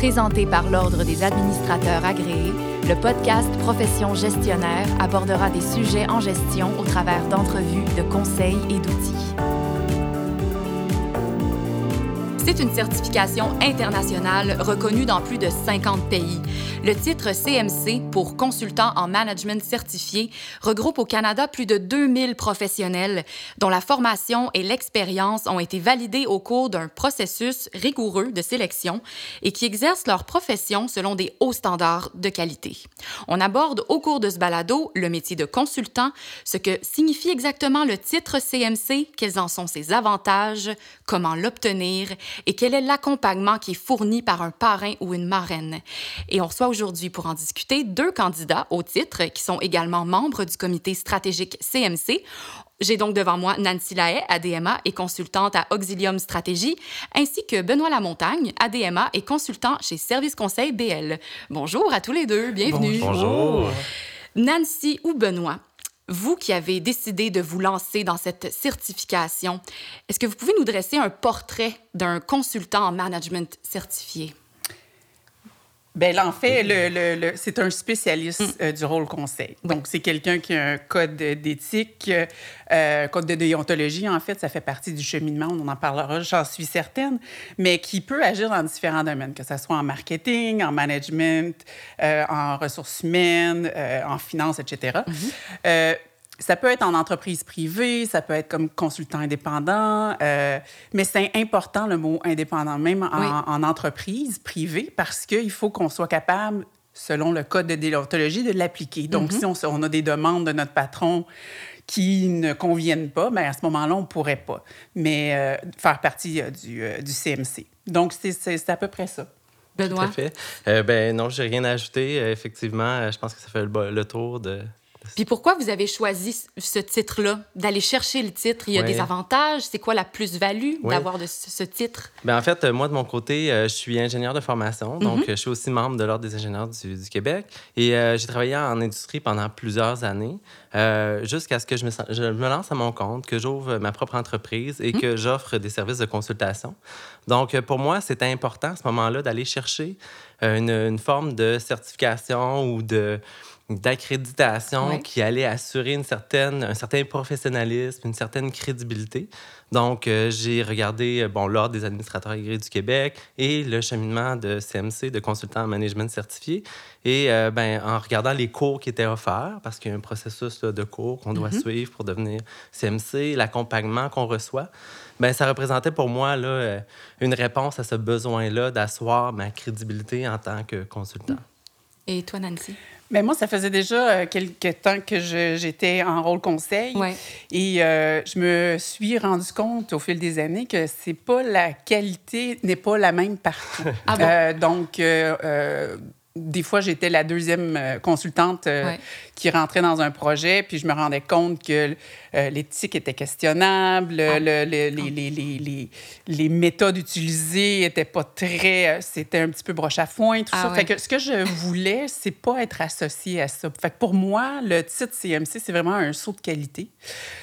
Présenté par l'Ordre des administrateurs agréés, le podcast Profession gestionnaire abordera des sujets en gestion au travers d'entrevues, de conseils et d'outils. C'est une certification internationale reconnue dans plus de 50 pays. Le titre CMC pour consultant en management certifié regroupe au Canada plus de 2000 professionnels dont la formation et l'expérience ont été validés au cours d'un processus rigoureux de sélection et qui exercent leur profession selon des hauts standards de qualité. On aborde au cours de ce balado le métier de consultant, ce que signifie exactement le titre CMC, quels en sont ses avantages, comment l'obtenir et quel est l'accompagnement qui est fourni par un parrain ou une marraine. Et on reçoit aujourd'hui pour en discuter deux candidats au titre qui sont également membres du comité stratégique CMC. J'ai donc devant moi Nancy Lahaye, ADMA et consultante à Auxilium Stratégie, ainsi que Benoît Lamontagne, ADMA et consultant chez Service Conseil BL. Bonjour à tous les deux, bienvenue. Bonjour. Nancy ou Benoît, vous qui avez décidé de vous lancer dans cette certification, est-ce que vous pouvez nous dresser un portrait d'un consultant en management certifié? Bien, là, en fait, le, le, c'est un spécialiste Mm. euh, du rôle conseil. Donc, c'est quelqu'un qui a un code d'éthique, euh, code de déontologie, en fait. Ça fait partie du cheminement, on en parlera, j'en suis certaine, mais qui peut agir dans différents domaines, que ce soit en marketing, en management, euh, en ressources humaines, euh, en finance, etc. ça peut être en entreprise privée, ça peut être comme consultant indépendant, euh, mais c'est important le mot indépendant, même en, Oui. en entreprise privée, parce qu'il faut qu'on soit capable, selon le code de déontologie, de l'appliquer. Donc, si on, a des demandes de notre patron qui ne conviennent pas, bien, à ce moment-là, on ne pourrait pas, mais euh, faire partie euh, du, euh, du CMC. Donc, c'est- à peu près ça. Tout Benoît? à fait. Euh, ben non, j'ai rien à ajouter. Euh, effectivement, je pense que ça fait le, le tour de. Puis pourquoi vous avez choisi ce- titre-là, d'aller chercher le titre? Il y a Ouais. des avantages? C'est quoi la plus-value Ouais. d'avoir de ce, ce titre? Ben, en fait, euh, moi, de mon côté, euh, je suis ingénieur de formation. Donc, euh, je suis aussi membre de l'Ordre des ingénieurs du, du Québec. Et euh, j'ai travaillé en industrie pendant plusieurs années, euh, jusqu'à ce que je me, sens- je me lance à mon compte, que j'ouvre ma propre entreprise et que j'offre des services de consultation. Donc, euh, pour moi, c'était important à ce moment-là d'aller chercher euh, une, une forme de certification ou de d'accréditation qui allait assurer une certaine, un certain professionnalisme, une certaine crédibilité. Donc, euh, j'ai regardé euh, bon, l'Ordre des administrateurs agréés du Québec et le cheminement de CMC, de consultant en management certifié. Et euh, ben, en regardant les cours qui étaient offerts, parce qu'il y a un processus là, de cours qu'on doit suivre pour devenir CMC, l'accompagnement qu'on reçoit, ben, ça représentait pour moi là, une réponse à ce besoin-là d'asseoir ma crédibilité en tant que consultant. Et toi, Nancy? Mais moi, ça faisait déjà euh, quelques temps que j'étais en rôle conseil. Ouais. Et euh, je me suis rendu compte au fil des années que c'est pas la qualité n'est pas la même partout. Ah bon? Euh, donc, euh, euh, des fois, j'étais la deuxième euh, consultante euh, Ouais. qui rentrait dans un projet, puis je me rendais compte que euh, l'éthique était questionnable, Ah. le- le- les, les, les, les, les méthodes utilisées étaient pas très... C'était un petit peu broche à foin, tout Ah ça. ouais. Fait que ce que je voulais, c'est pas être associé à ça. Fait que pour moi, le titre CMC, c'est vraiment un saut de qualité.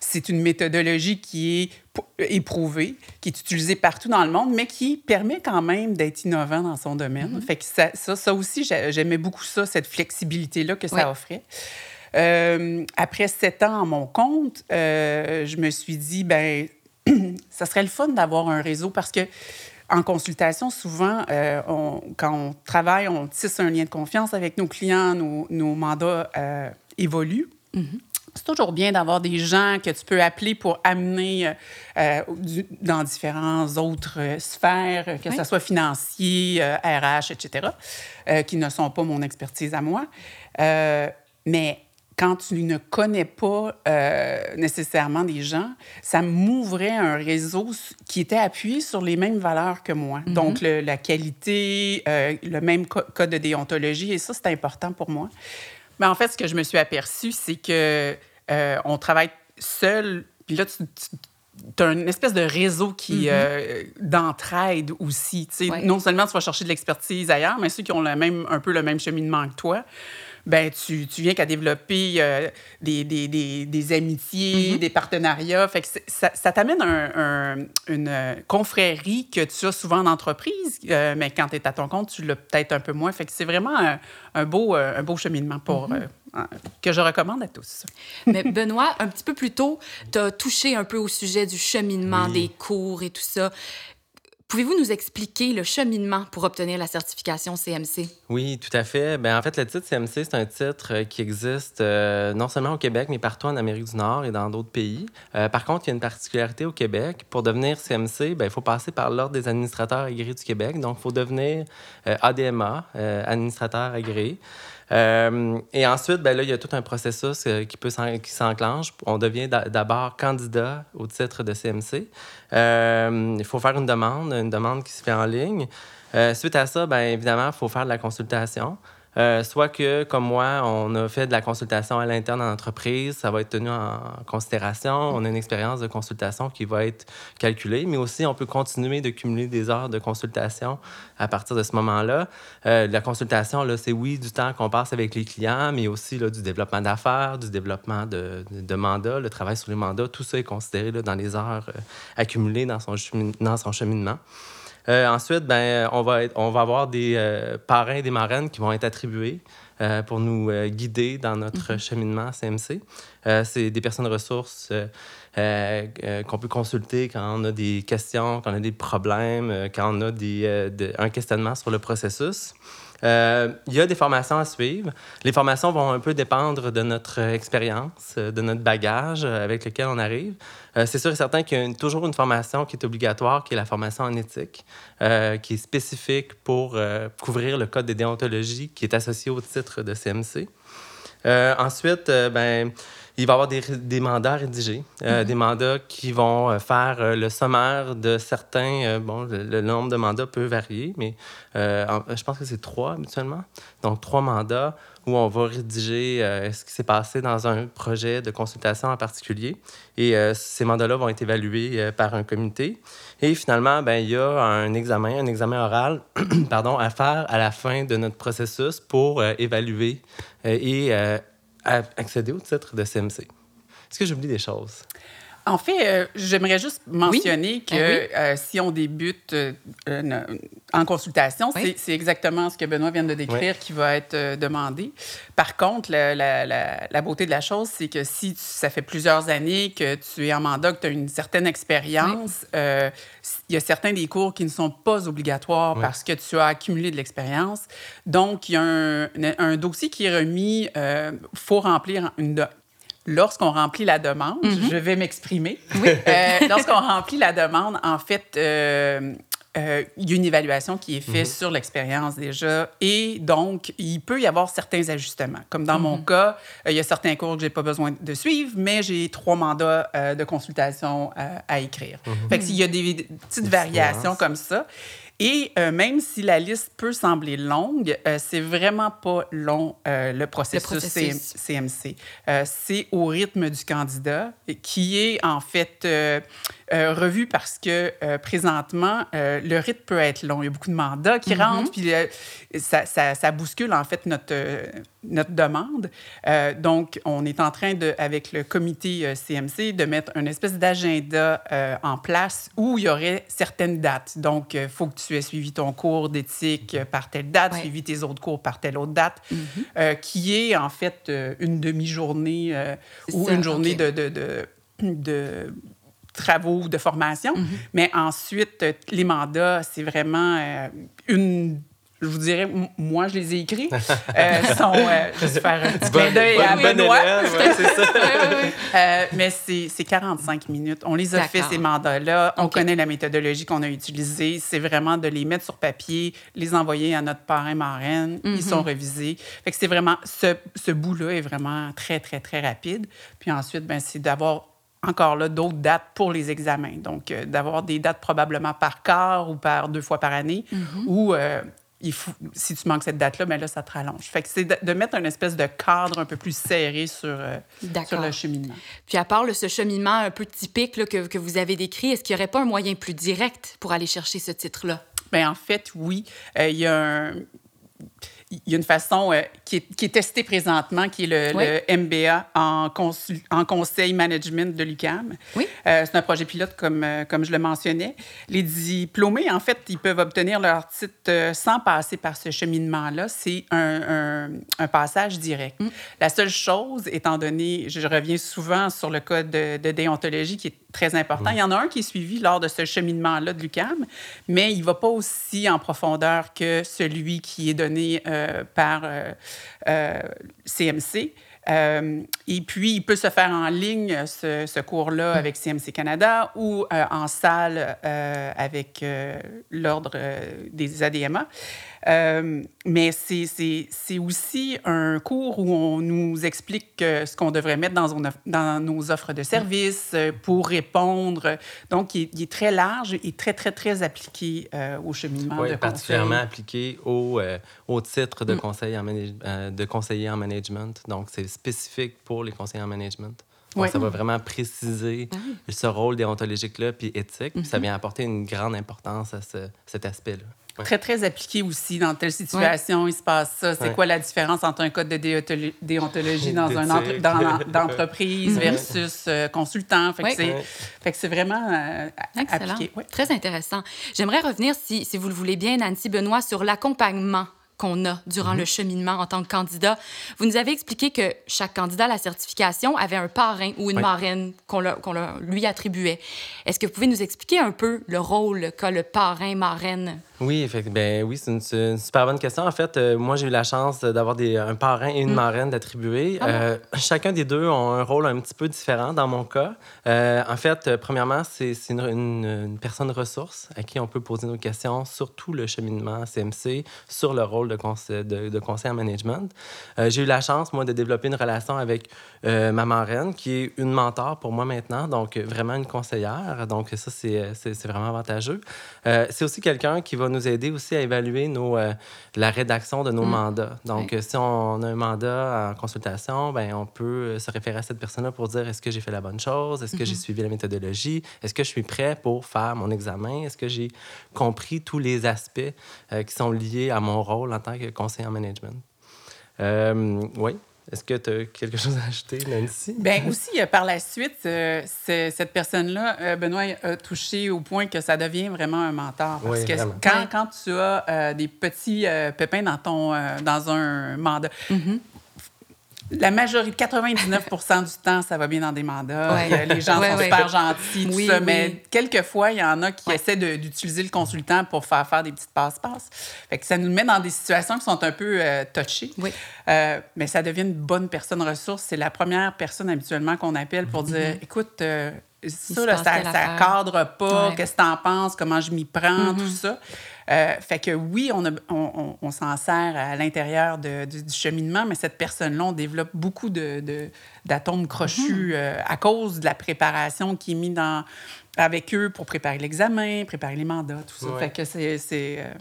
C'est une méthodologie qui est p- éprouvée, qui est utilisée partout dans le monde, mais qui permet quand même d'être innovant dans son domaine. Mm-hmm. Fait que ça, ça, ça aussi, j'a- j'aimais beaucoup ça, cette flexibilité-là que ça Ouais. offrait. Euh, après sept ans à mon compte, euh, je me suis dit, ben, ça serait le fun d'avoir un réseau parce que en consultation, souvent, euh, on- quand on travaille, on tisse un lien de confiance avec nos clients, nos, nos mandats euh, évoluent. C'est toujours bien d'avoir des gens que tu peux appeler pour amener euh, euh, du- dans différentes autres euh, sphères, que Oui. ce soit financier, euh, RH, etc., euh, qui ne sont pas mon expertise à moi. Mais quand tu ne connais pas nécessairement des gens, ça m'ouvrait un réseau qui était appuyé sur les mêmes valeurs que moi. Donc, le- la qualité, le même co- code de déontologie, et ça, c'est important pour moi. Mais en fait, ce que je me suis aperçue, c'est que euh, on travaille seul, puis là, tu, tu as une espèce de réseau qui euh, d'entraide aussi. Ouais. Non seulement tu vas chercher de l'expertise ailleurs, mais ceux qui ont le même, un peu le même cheminement que toi ben tu, tu viens qu'à développer euh, des, des, des, des, amitiés, mm-hmm. des partenariats. Fait que ça, ça t'amène un, une euh, confrérie que tu as souvent en entreprise, euh, mais quand tu es à ton compte, tu l'as peut-être un peu moins. Fait que c'est vraiment un, un, beau, un beau cheminement pour, mm-hmm. que je recommande à tous. mais Benoît, un petit peu plus tôt, tu as touché un peu au sujet du cheminement des cours et tout ça. Pouvez-vous nous expliquer le cheminement pour obtenir la certification CMC? Oui, tout à fait. Bien, en fait, le titre CMC, c'est un titre euh, qui existe euh, non seulement au Québec, mais partout en Amérique du Nord et dans d'autres pays. Euh, par contre, il y a une particularité au Québec. Pour devenir CMC, bien, il faut passer par l'Ordre des administrateurs agréés du Québec. Donc, il faut devenir ADMA, administrateur agréé. Euh, et ensuite, ben là, il y a tout un processus euh, qui peut s'enclenche. On devient d'abord candidat au titre de CMC. Euh, il faut faire une demande, une demande qui se fait en ligne. suite à ça, bien évidemment, il faut faire de la consultation. Euh, soit que, comme moi, on a fait de la consultation à l'interne en entreprise, ça va être tenu en considération. On a une expérience de consultation qui va être calculée, mais aussi on peut continuer de cumuler des heures de consultation à partir de ce moment-là. Euh, la consultation, là, c'est oui, du temps qu'on passe avec les clients, mais aussi là, du développement d'affaires, du développement de, de, mandats, le travail sur les mandats. Tout ça est considéré là, dans les heures euh, accumulées dans son, dans son cheminement. Euh, ensuite, ben, on, va on va avoir des euh, parrains et des marraines qui vont être attribués euh, pour nous guider dans notre mhm. cheminement CMC. c'est des personnes ressources qu'on peut consulter quand on a des questions, quand on a des problèmes, quand on a des, un questionnement sur le processus. Euh, il y a des formations à suivre. Les formations vont un peu dépendre de notre expérience, de notre bagage avec lequel on arrive. Euh, c'est sûr et certain qu'il y a toujours une formation qui est obligatoire, qui est la formation en éthique, euh, qui est spécifique pour couvrir le code de déontologie qui est associé au titre de CMC. ensuite, ben, il va y avoir des, des mandats rédigés, euh, mm-hmm. des mandats qui vont euh, faire euh, le sommaire de certains. bon, le, nombre de mandats peut varier, mais je pense que c'est trois habituellement. Donc, trois mandats où on va rédiger ce qui s'est passé dans un projet de consultation en particulier. Et ces mandats-là vont être évalués par un comité. Et finalement, ben, il y a un examen, un examen oral pardon, à faire à la fin de notre processus pour évaluer et accéder au titre de CMC. Est-ce que j'oublie des choses? En fait, euh, j'aimerais juste mentionner que ben euh, si on débute euh, en consultation, c'est exactement ce que Benoît vient de décrire qui va être demandé. Par contre, la, la, la, beauté de la chose, c'est que si ça fait plusieurs années que tu es en mandat, que tu as une certaine expérience, il y a certains des cours qui ne sont pas obligatoires parce que tu as accumulé de l'expérience. Donc, il y a un, un, dossier qui est remis, il faut remplir une, Lorsqu'on remplit la demande, mhm. je vais m'exprimer. Oui. Euh, lorsqu'on remplit la demande, en fait, euh, euh, il y a une évaluation qui est faite mhm. sur l'expérience déjà. Et donc, il peut y avoir certains ajustements. Comme dans mon mhm. cas, il y a certains cours que je n'ai pas besoin de suivre, mais j'ai trois mandats de consultation à écrire. Fait que s'il y a des petites variations comme ça. Et euh, même si la liste peut sembler longue, euh, c'est vraiment pas long euh, le processus, CMC. c'est au rythme du candidat qui est en fait revu parce que présentement, le rythme peut être long. Il y a beaucoup de mandats qui mm-hmm. rentrent, puis ça, ça, ça, bouscule en fait notre, notre demande. donc, on est en train, de, avec le comité CMC, de mettre une espèce d'agenda en place où il y aurait certaines dates. Donc, il faut que tu as suivi ton cours d'éthique par telle date, suivi tes autres cours par telle autre date, mhm. euh, qui est en fait euh, une demi-journée euh, ou une journée de, de, de, de travaux de formation. Mhm. Mais ensuite, les mandats, c'est vraiment une je vous dirais, moi, je les ai écrits. Euh, sont, euh, juste faire un petit clin d'œil à Benoît. euh, mais c'est 45 minutes. On les a fait, ces mandats-là. On connaît la méthodologie qu'on a utilisée. C'est vraiment de les mettre sur papier, les envoyer à notre parrain marraine. Ils mhm. sont revisés. Fait que c'est vraiment... Ce, ce bout-là est vraiment très, très, très rapide. Puis ensuite, ben, c'est d'avoir encore là d'autres dates pour les examens. Donc, euh, d'avoir des dates probablement par quart ou par deux fois par année, mhm. ou euh, il faut, si tu manques cette date-là, mais ben là, ça te rallonge. Fait que c'est de, mettre un espèce de cadre un peu plus serré sur, euh, sur le cheminement. Puis à part ce cheminement un peu typique là, que, que, vous avez décrit, est-ce qu'il n'y aurait pas un moyen plus direct pour aller chercher ce titre-là? Bien, en fait, oui. Il y a un il y a une façon euh, qui, est, qui, est, testée présentement, qui est le, le MBA en, consul, en conseil management de l'UCAM. Oui. Euh, c'est un projet pilote, comme, euh, comme je le mentionnais. Les diplômés, en fait, ils peuvent obtenir leur titre sans passer par ce cheminement-là. C'est un, un, un, passage direct. Mm. La seule chose, étant donné, je reviens souvent sur le code de, de déontologie qui est très important. Mm. Il y en a un qui est suivi lors de ce cheminement-là de l'UCAM, mais il ne va pas aussi en profondeur que celui qui est donné euh, par euh, euh, CMC. Euh, et puis, il peut se faire en ligne, ce, ce cours-là, avec CMC Canada ou en salle avec l'Ordre des ADMA. Mais c'est aussi un cours où on nous explique ce qu'on devrait mettre dans, dans, nos offres de services pour répondre. Donc, il est, il est, très large et très, très, très appliqué au cheminement oui, de particulièrement appliqué au, au titre de, mm. conseil en de conseiller en management. Donc, c'est spécifique pour les conseillers en management. Donc, Ça va vraiment préciser ah ce rôle déontologique-là, puis éthique. Puis ça vient apporter une grande importance à ce, cet aspect-là. Très, très appliqué aussi dans telle situation, il se passe ça. C'est quoi la différence entre un code de déontologie dans un entre, dans, d'entreprise mhm. versus euh, consultant? Fait que c'est vraiment euh, appliqué. Très intéressant. J'aimerais revenir, si, si vous le voulez bien, Nancy Benoît, sur l'accompagnement qu'on a durant le mhm. cheminement en tant que candidat. Vous nous avez expliqué que chaque candidat à la certification avait un parrain ou une marraine qu'on lui attribuait. Est-ce que vous pouvez nous expliquer un peu le rôle qu'a le parrain-marraine oui, ben, oui c'est une, super bonne question. En fait, euh, moi, j'ai eu la chance d'avoir un parrain et une mm. marraine d'attribuer. Ah euh, chacun des deux ont un rôle un petit peu différent dans mon cas. Euh, en fait, premièrement, c'est une, une, personne ressource à qui on peut poser nos questions sur tout le cheminement CMC, sur le rôle de, conseil, de, conseil en management. j'ai eu la chance, moi, de développer une relation avec ma marraine, qui est une mentor pour moi maintenant, donc vraiment une conseillère. Donc ça, c'est vraiment avantageux. c'est aussi quelqu'un qui va nous aider aussi à évaluer nos, euh, la rédaction de nos mm. mandats. Donc, si on a un mandat en consultation, ben, on peut se référer à cette personne-là pour dire est-ce que j'ai fait la bonne chose, est-ce que j'ai mm-hmm. suivi la méthodologie, est-ce que je suis prêt pour faire mon examen, est-ce que j'ai compris tous les aspects euh, qui sont liés à mon rôle en tant que conseiller en management? Euh, oui. Est-ce que tu as quelque chose à ajouter, Nancy? Bien, aussi, euh, par la suite, euh, cette personne-là, euh, Benoît, a touché au point que ça devient vraiment un mentor. Parce que quand, quand, tu as des petits pépins dans, ton, dans un mandat, mm-hmm la majorité, 99% du temps, ça va bien dans des mandats. Les gens sont super gentils, tout ça. Mais quelquefois, il y en a qui essaient d'utiliser le consultant pour faire faire des petites passe-passe. Fait que ça nous met dans des situations qui sont un peu euh, touchées. Euh, mais ça devient une bonne personne ressource. C'est la première personne habituellement qu'on appelle pour dire mm-hmm. écoute, euh, ça, là, ça, ça cadre pas, qu'est-ce que tu en penses, comment je m'y prends, tout mm-hmm. ça. Euh, fait que oui, on, on, on, s'en sert à l'intérieur du, du, cheminement, mais cette personne-là, on développe beaucoup d'atomes de, crochus mm-hmm. euh, à cause de la préparation qui est mise dans, avec eux pour préparer l'examen, préparer les mandats, tout ça. Fait que c'est euh,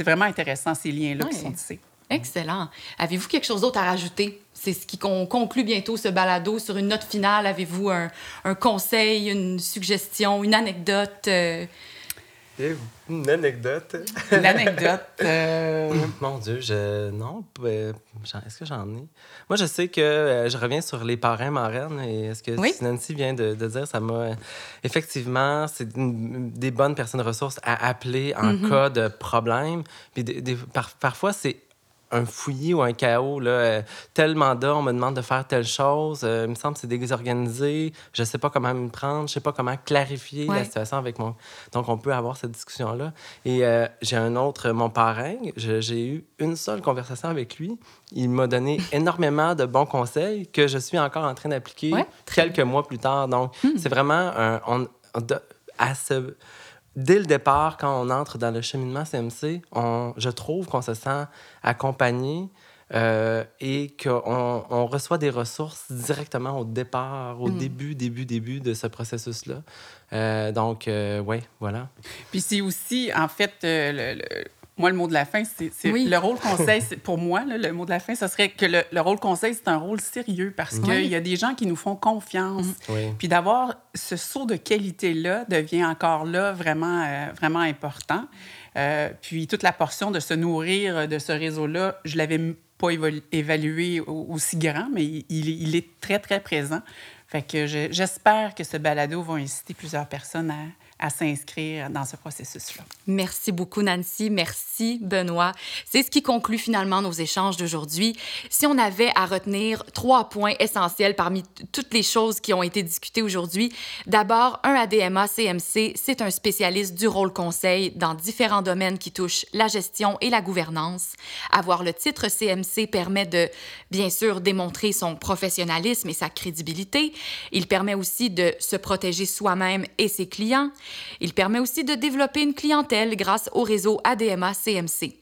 vraiment intéressant, ces liens-là qui sont tissés. Excellent. Avez-vous quelque chose d'autre à rajouter? C'est ce qui conclut bientôt ce balado. Sur une note finale, avez-vous un, un, conseil, une suggestion, une anecdote? Une anecdote. Une anecdote. Euh, Mon Dieu, je. Non, euh, est-ce que j'en ai? Moi, je sais que euh, je reviens sur les parrains marraines et ce que Nancy vient de, dire, ça m'a. Effectivement, c'est des bonnes personnes ressources à appeler en mm-hmm. cas de problème. Puis parfois, c'est un fouillis ou un chaos. Là. Euh, tel mandat, on me demande de faire telle chose. Euh, il me semble que c'est désorganisé. Je ne sais pas comment me prendre. Je ne sais pas comment clarifier la situation avec mon... Donc, on peut avoir cette discussion-là. Et euh, j'ai un autre, mon parrain, j'ai eu une seule conversation avec lui. Il m'a donné énormément de bons conseils que je suis encore en train d'appliquer quelques mois plus tard. Donc, hmm. c'est vraiment un... On, à ce dès le départ, quand on entre dans le cheminement CMC, on, je trouve qu'on se sent accompagné euh, et qu'on on reçoit des ressources directement au départ, au mm. début, début, début de ce processus-là. Euh, donc, euh, oui, voilà. Puis c'est aussi, en fait, le moi, le mot de la fin, c'est le rôle conseil. pour moi, le mot de la fin, ce serait que le, rôle conseil, c'est un rôle sérieux parce qu'il y a des gens qui nous font confiance. Mm-hmm. Puis d'avoir ce saut de qualité-là devient encore là vraiment, euh, vraiment important. Euh, puis toute la portion de se nourrir de ce réseau-là, je l'avais pas évalué aussi grand, mais il, il, est très, très présent. Fait que j'espère que ce balado va inciter plusieurs personnes à, à s'inscrire dans ce processus-là. Merci beaucoup, Nancy. Merci, Benoît. C'est ce qui conclut finalement nos échanges d'aujourd'hui. Si on avait à retenir trois points essentiels parmi toutes les choses qui ont été discutées aujourd'hui, d'abord, un ADMA CMC, c'est un spécialiste du rôle conseil dans différents domaines qui touchent la gestion et la gouvernance. Avoir le titre CMC permet de, bien sûr, démontrer son professionnalisme et sa crédibilité. Il permet aussi de se protéger soi-même et ses clients. Il permet aussi de développer une clientèle grâce au réseau ADMA CMC.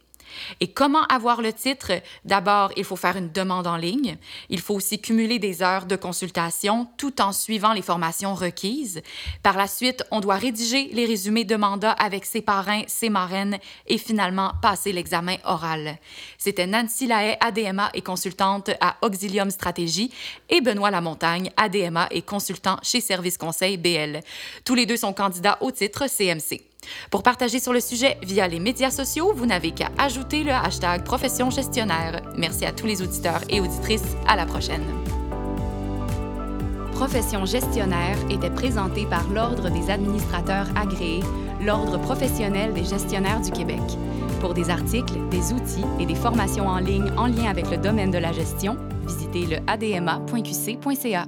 Et comment avoir le titre? D'abord, il faut faire une demande en ligne. Il faut aussi cumuler des heures de consultation tout en suivant les formations requises. Par la suite, on doit rédiger les résumés de mandat avec ses parrains, ses marraines et finalement passer l'examen oral. C'était Nancy Lahaye, ADMA et consultante à Auxilium Stratégie et Benoît Lamontagne, ADMA et consultant chez Service Conseil BL. Tous les deux sont candidats au titre CMC. Pour partager sur le sujet via les médias sociaux, vous n'avez qu'à ajouter le hashtag Profession Gestionnaire. Merci à tous les auditeurs et auditrices. À la prochaine. Profession gestionnaire était présentée par l'Ordre des administrateurs agréés, l'Ordre professionnel des gestionnaires du Québec. Pour des articles, des outils et des formations en ligne en lien avec le domaine de la gestion, visitez le adma.qc.ca.